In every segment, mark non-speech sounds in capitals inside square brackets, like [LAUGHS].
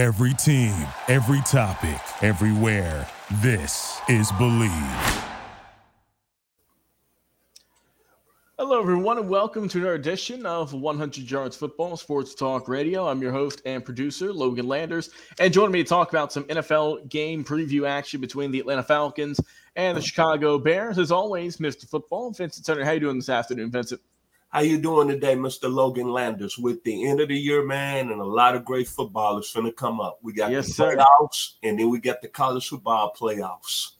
Every team, every topic, everywhere. This is Bleav. Hello, everyone, and welcome to another edition of 100 Yards Football Sports Talk Radio. I'm your host and producer, Logan Landers, and joining me to talk about some NFL game preview action between the Atlanta Falcons and the Chicago Bears. As always, Mr. Football, Vincent Turner. How you doing this afternoon, Vincent? How you doing today, Mr. Logan Landers? With the end of the year, man, and a lot of great footballers finna come up. We got yes, the sir. playoffs, and then we got the college football playoffs.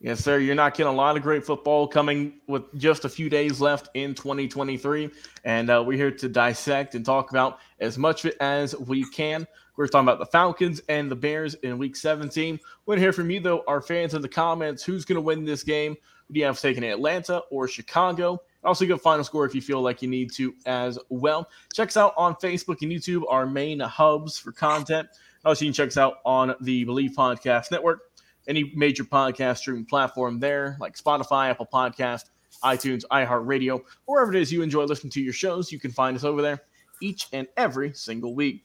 Yes, sir. You're not getting a lot of great football coming with just a few days left in 2023. And uh, we're here to dissect and talk about as much as we can. We're talking about the Falcons and the Bears in week 17. We're to hear from you, though, our fans in the comments. Who's going to win this game? Do you have taking Atlanta or Chicago? Also, give final score if you feel like you need to as well. Check us out on Facebook and YouTube, our main hubs for content. Also, you can check us out on the Bleav Podcast Network, any major podcast streaming platform there, like Spotify, Apple Podcast, iTunes, iHeartRadio, wherever it is you enjoy listening to your shows. You can find us over there each and every single week.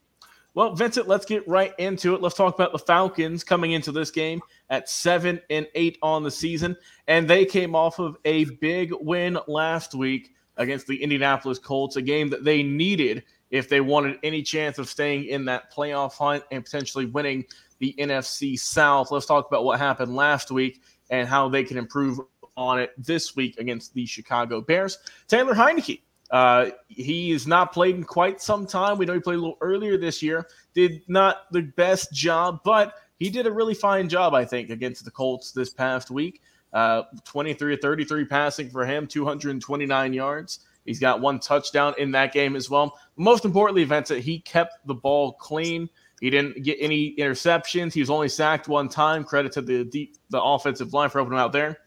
Well, Vincent, let's get right into it. Let's talk about the Falcons coming into this game at seven and eight on the season, and they came off of a big win last week against the Indianapolis Colts, a game that they needed if they wanted any chance of staying in that playoff hunt and potentially winning the NFC South. Let's talk about what happened last week and how they can improve on it this week against the Chicago Bears. Taylor Heinicke uh, he has not played in quite some time. We know he played a little earlier this year. Did not the best job, but he did a really fine job, I think, against the Colts this past week. Uh, 23 to 33 passing for him, 229 yards. He's got one touchdown in that game as well. Most importantly, Vincent, he kept the ball clean. He didn't get any interceptions. He was only sacked one time. Credit to the deep, the offensive line for helping him out there.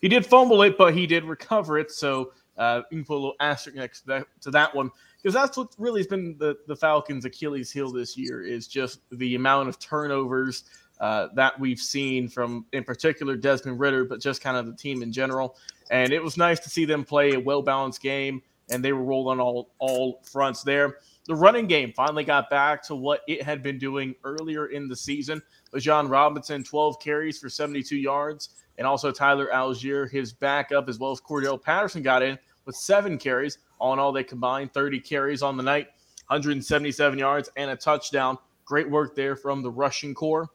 He did fumble it, but he did recover it. So uh, you can put a little asterisk next to that, to that one because that's what really has been the, the Falcons' Achilles heel this year is just the amount of turnovers uh, that we've seen from, in particular, Desmond Ridder, but just kind of the team in general. And it was nice to see them play a well balanced game, and they were rolling all all fronts there. The running game finally got back to what it had been doing earlier in the season. Bijan Robinson, 12 carries for 72 yards and also Tyler Allgeier, his backup, as well as Cordarrelle Patterson got in with seven carries. All in all, they combined 30 carries on the night, 177 yards and a touchdown. Great work there from the rushing corps.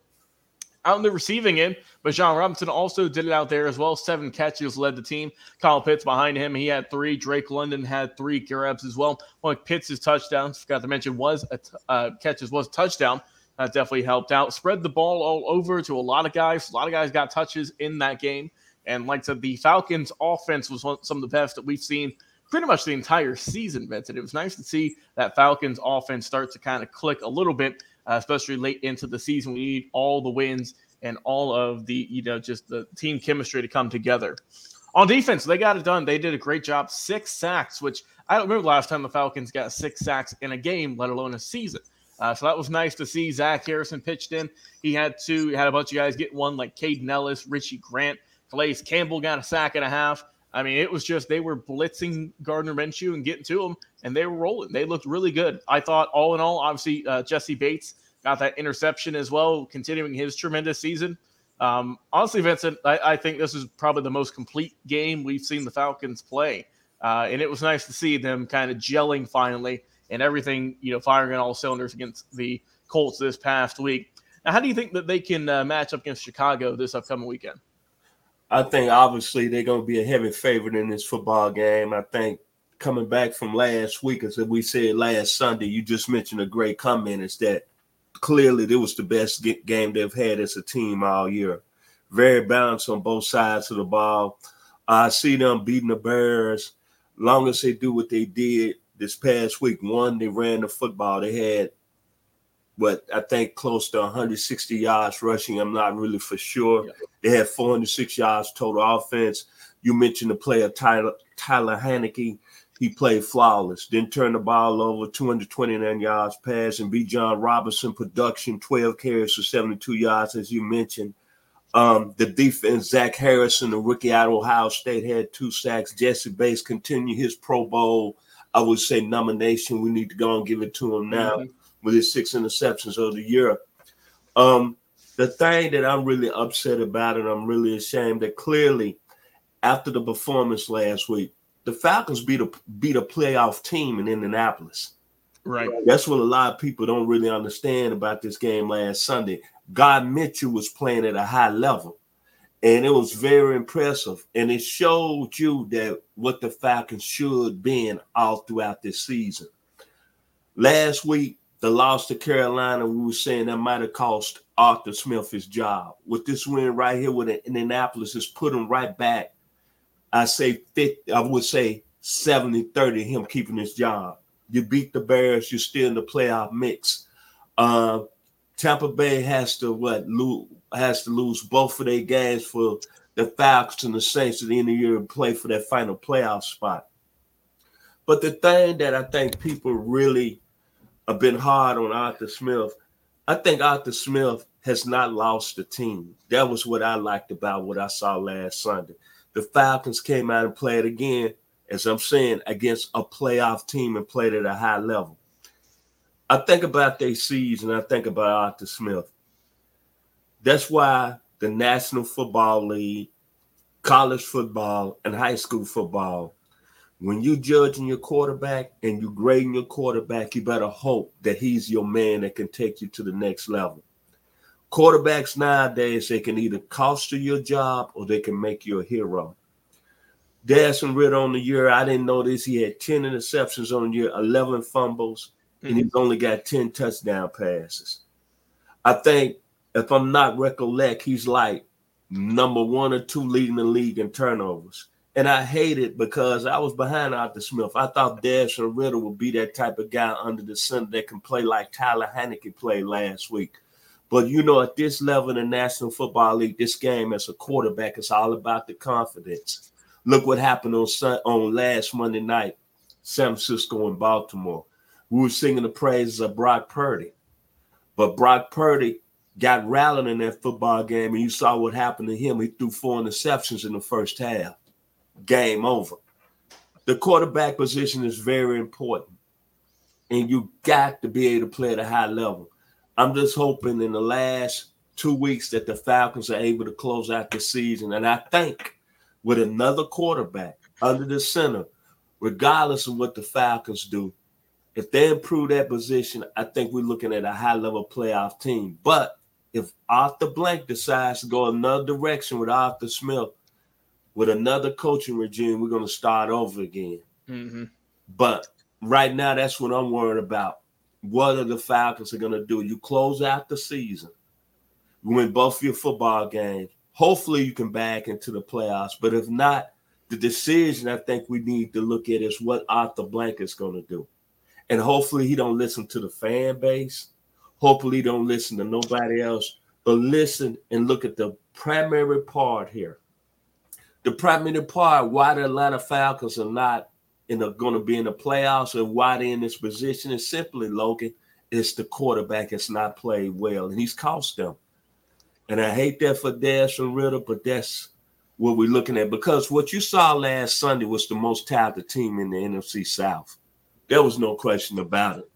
Out in the receiving end, but Bijan Robinson also did it out there as well. Seven catches led the team. Kyle Pitts behind him. He had three. Drake London had three grabs as well. One Pitts' touchdowns, forgot to mention, was a t- uh, catches was a touchdown. That definitely helped out. Spread the ball all over to a lot of guys. A lot of guys got touches in that game. And like I said, the Falcons' offense was one, some of the best that we've seen pretty much the entire season, Vincent. It was nice to see that Falcons' offense start to kind of click a little bit, uh, especially late into the season. We need all the wins and all of the, you know, just the team chemistry to come together. On defense, they got it done. They did a great job. Six sacks, which I don't remember last time the Falcons got six sacks in a game, let alone a season. Uh, so that was nice to see. Zach Harrison pitched in. He had two. He had a bunch of guys get one, like Kaden Elliss, Richie Grant, Calais Campbell got a sack and a half. I mean, it was just they were blitzing Gardner Minshew and getting to him, and they were rolling. They looked really good. I thought, all in all, obviously uh, Jessie Bates got that interception as well, continuing his tremendous season. Um, honestly, Vincent, I, I, think this is probably the most complete game we've seen the Falcons play, uh, and it was nice to see them kind of gelling finally and everything, you know, firing on all cylinders against the Colts this past week. Now, how do you think that they can uh, match up against Chicago this upcoming weekend? I think obviously they're going to be a heavy favorite in this football game. I think coming back from last week, as we said last Sunday, you just mentioned a great comment is that clearly it was the best game they've had as a team all year. Very balanced on both sides of the ball. I see them beating the Bears. Long as they do what they did this past week. One, they ran the football. They had what I think close to 160 yards rushing. I'm not really for sure. Yeah. They had 406 yards total offense. You mentioned the player Tyler Tyler Heinicke. He played flawless. Didn't turn the ball over. 229 yards pass and Bijan Robinson production 12 carries for 72 yards, as you mentioned. Um, the defense, Zach Harrison, the rookie out of Ohio State, had two sacks. Jessie Bates continued his Pro Bowl I would say nomination. We need to go and give it to him now mm-hmm. With his six interceptions of the year. Um, the thing that I'm really upset about, and I'm really ashamed that clearly, after the performance last week, the Falcons beat a beat a playoff team in Indianapolis. Right. That's what a lot of people don't really understand about this game last Sunday. God Mitchell was playing at a high level, and it was very impressive. And it showed you that what the Falcons should been all throughout this season. Last week, the loss to Carolina, we were saying that might have cost Arthur Smith his job. With this win right here with Indianapolis, has put him right back. I say 50, I would say 70 30 him keeping his job. You beat the Bears, you're still in the playoff mix. Uh, Tampa Bay has to what lose has to lose both of their games for the Falcons and the Saints at the end of the year and play for that final playoff spot. But the thing that I think people really have been hard on Arthur Smith, I think Arthur Smith has not lost the team. That was what I liked about what I saw last Sunday. The Falcons came out and played again as I'm saying, against a playoff team and played at a high level. I think about their season, I think about Arthur Smith. That's why the National Football League, college football, and high school football, when you're judging your quarterback and you're grading your quarterback, you better hope that he's your man that can take you to the next level. Quarterbacks nowadays, they can either cost you your job or they can make you a hero. Desmond Ridder on the year, I didn't know this. He had 10 interceptions on the year, 11 fumbles, mm-hmm. and he's only got 10 touchdown passes. I think, if I'm not recollect, he's like number one or two leading the league in turnovers. And I hate it because I was behind Arthur Smith. I thought Desmond Ridder would be that type of guy under the center that can play like Tyler Heinicke played last week. But you know, at this level in the National Football League, this game as a quarterback is all about the confidence. Look what happened on on last Monday night, San Francisco and Baltimore. We were singing the praises of Brock Purdy, but Brock Purdy got rallied in that football game, and you saw what happened to him. He threw four interceptions in the first half. Game over. The quarterback position is very important, and you got to be able to play at a high level. I'm just hoping in the last two weeks that the Falcons are able to close out the season, and I think with another quarterback under the center, regardless of what the Falcons do, if they improve that position, I think we're looking at a high level playoff team. But if Arthur Blank decides to go another direction with Arthur Smith, with another coaching regime, we're going to start over again. Mm-hmm. But right now, that's what I'm worried about. What are the Falcons are going to do? You close out the season, you win both your football games, hopefully you can back into the playoffs. But if not, the decision I think we need to look at is what Arthur Blank is going to do. And hopefully he don't listen to the fan base. Hopefully he don't listen to nobody else, but listen and look at the primary part here. The primary part why the Atlanta Falcons are not in the, going to be in the playoffs and why they're in this position is simply Logan. It's the quarterback has not played well, and he's cost them. And I hate that for Desmond Ridder, but that's what we're looking at because what you saw last Sunday was the most talented team in the NFC South. There was no question about it.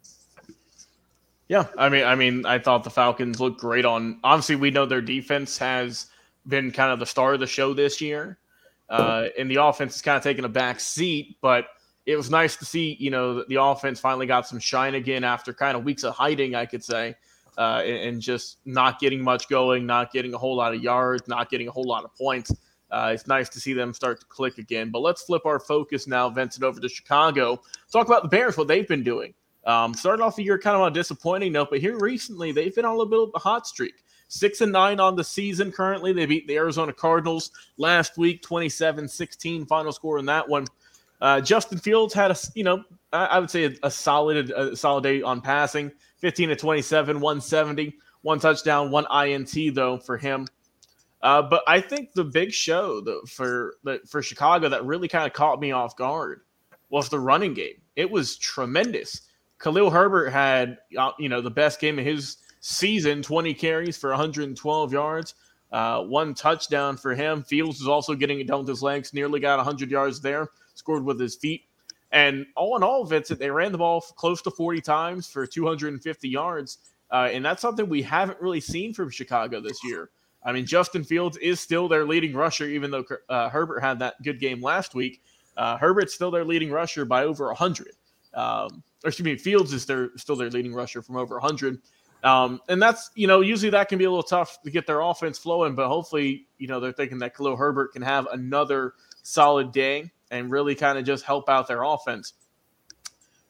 Yeah, I mean, I mean, I thought the Falcons looked great on. Obviously, we know their defense has been kind of the star of the show this year, uh, and the offense is kind of taking a back seat. But it was nice to see, you know, the offense finally got some shine again after kind of weeks of hiding, I could say uh, and, and, just not getting much going, not getting a whole lot of yards, not getting a whole lot of points. Uh, it's nice to see them start to click again. But let's flip our focus now, Vincent, over to Chicago. Talk about the Bears, what they've been doing. Um, started off the year kind of on a disappointing note, but here recently they've been on a little bit of a hot streak. Six and nine on the season currently. They beat the Arizona Cardinals last week, 27 16 final score in that one. Uh, Justin Fields had a, you know, I, I would say a, a solid, a solid day on passing. 15 to 27, 170, one touchdown, one INT though for him. Uh, but I think the big show the, for for Chicago that really kind of caught me off guard was the running game. It was tremendous. Khalil Herbert had uh, you know the best game of his season, 20 carries for 112 yards, uh, one touchdown for him. Fields is also getting it down with his legs, nearly got 100 yards there, scored with his feet. And all in all, Vincent, they ran the ball close to 40 times for 250 yards. uh, and that's something we haven't really seen from Chicago this year. I mean, Justin Fields is still their leading rusher, even though uh, Herbert had that good game last week. Uh, Herbert's still their leading rusher by over 100. Um, excuse me, Fields is their still their leading rusher from over 100. Um, and that's, you know, usually that can be a little tough to get their offense flowing, but hopefully, you know, they're thinking that Khalil Herbert can have another solid day and really kind of just help out their offense.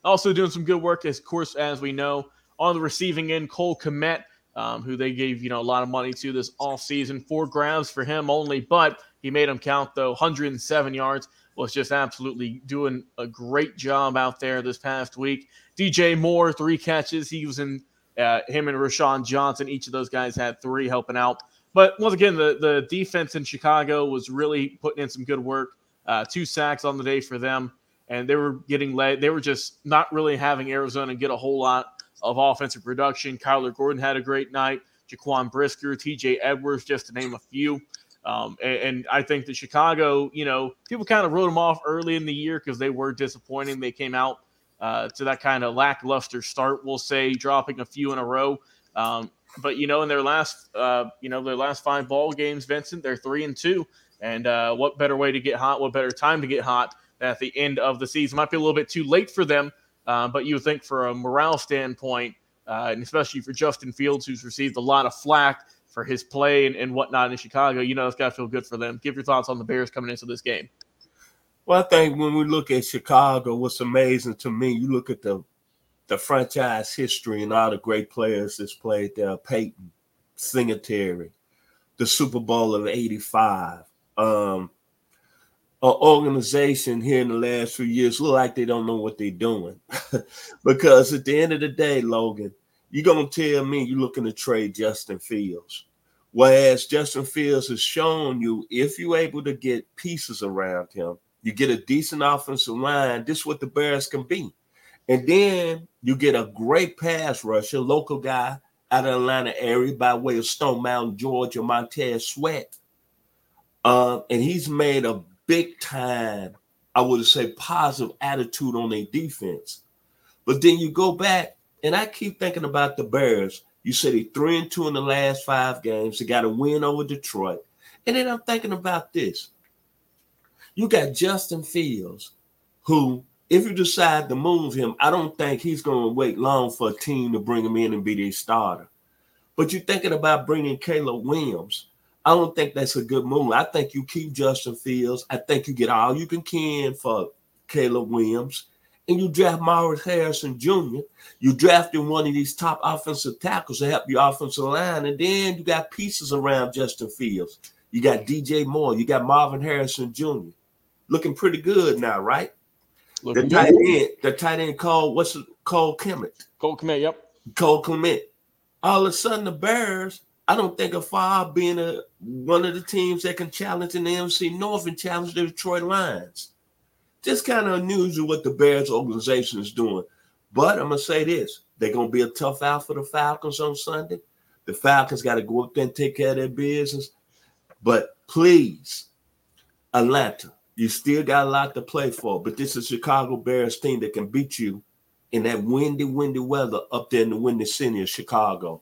Also doing some good work, of course, as we know, on the receiving end, Cole Kmet, um, who they gave, you know, a lot of money to this off season. Four grabs for him only, but he made them count, though. 107 yards was just absolutely doing a great job out there this past week. DJ Moore, three catches. He was in uh, him and Roschon Johnson, each of those guys had three helping out. But once again, the, the defense in Chicago was really putting in some good work. Uh, two sacks on the day for them, and they were getting led. They were just not really having Arizona get a whole lot of offensive production. Kyler Gordon had a great night. Jaquan Brisker, TJ Edwards, just to name a few. Um, and, and, I think that Chicago, you know, people kind of wrote them off early in the year because they were disappointing. They came out uh, to that kind of lackluster start, we'll say, dropping a few in a row. Um, but you know, in their last, uh, you know, their last five ball games, Vincent, they're three and two. And uh, what better way to get hot? What better time to get hot at the end of the season? Might be a little bit too late for them, uh, but you would think for a morale standpoint, uh, and especially for Justin Fields, who's received a lot of flack for his play and, and whatnot in Chicago, you know, it's got to feel good for them. Give your thoughts on the Bears coming into this game. Well, I think when we look at Chicago, what's amazing to me, you look at the the franchise history and all the great players that's played there, Payton, Singletary, the Super Bowl of 85. Um, an organization here in the last few years look like they don't know what they're doing. [LAUGHS] because at the end of the day, Logan, you're gonna tell me you're looking to trade Justin Fields. Whereas Justin Fields has shown you if you're able to get pieces around him, you get a decent offensive line. This is what the Bears can be. And then you get a great pass rusher, local guy out of Atlanta area by way of Stone Mountain, Georgia, Montez Sweat. Uh, and he's made a big time, I would say, positive attitude on their defense. But then you go back, and I keep thinking about the Bears. You said he three and two in the last five games. They got a win over Detroit. And then I'm thinking about this. You got Justin Fields, who, if you decide to move him, I don't think he's going to wait long for a team to bring him in and be their starter. But you're thinking about bringing Caleb Williams. I don't think that's a good move. I think you keep Justin Fields. I think you get all you can can for Caleb Williams. And you draft Maurice Harrison Jr. You drafted one of these top offensive tackles to help your offensive line. And then you got pieces around Justin Fields. You got DJ Moore. You got Marvin Harrison Jr looking pretty good now, right? Looking the tight good. end, the tight end called what's it, Cole Clement. Cole Clement, yep. Cole Clement. All of a sudden, the Bears, I don't think of far being a one of the teams that can challenge in the NFC North and challenge the Detroit Lions. Just kind of unusual what the Bears organization is doing. But I'm gonna say this: they're gonna be a tough out for the Falcons on Sunday. The Falcons got to go up there and take care of their business. But please, Atlanta, you still got a lot to play for, but this is Chicago Bears team that can beat you in that windy, windy weather up there in the windy city of Chicago.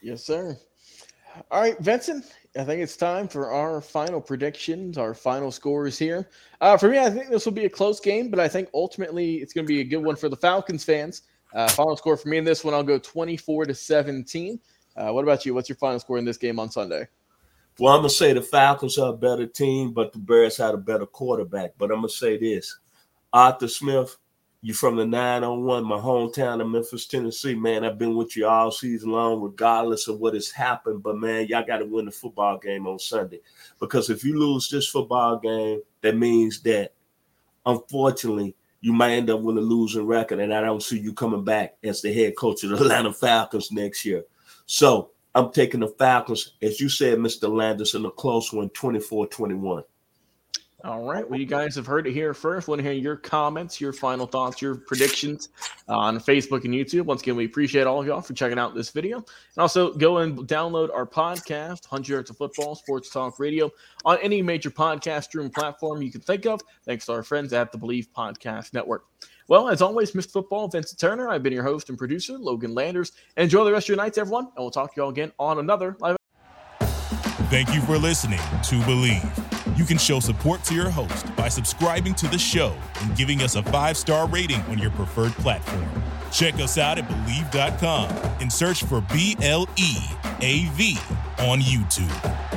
Yes, sir. All right, Vincent. I think it's time for our final predictions, our final scores here. Uh, for me, I think this will be a close game, but I think ultimately it's going to be a good one for the Falcons fans. Uh, final score for me in this one, I'll go 24 to 17. Uh, what about you? What's your final score in this game on Sunday? Well, I'm gonna say the Falcons are a better team, but the Bears had a better quarterback. But I'm gonna say this: Arthur Smith, you're from the 901, my hometown of Memphis, Tennessee. Man, I've been with you all season long, regardless of what has happened. But man, y'all got to win the football game on Sunday because if you lose this football game, that means that unfortunately you might end up with a losing record, and I don't see you coming back as the head coach of the Atlanta Falcons next year. So I'm taking the Falcons, as you said, Mr. Landis, in a close one, 24 21. All right. Well, you guys have heard it here first. Want to hear your comments, your final thoughts, your predictions on Facebook and YouTube. Once again, we appreciate all of y'all for checking out this video. And also go and download our podcast, 100 Yards of Football, Sports Talk Radio, on any major podcast stream platform you can think of. Thanks to our friends at the Bleav Podcast Network. Well, as always, Mr. Football, Vincent Turner. I've been your host and producer, Logan Landers. Enjoy the rest of your nights, everyone, and we'll talk to you all again on another live. Thank you for listening to Bleav. You can show support to your host by subscribing to the show and giving us a five star rating on your preferred platform. Check us out at Bleav.com and search for B L E A V on YouTube.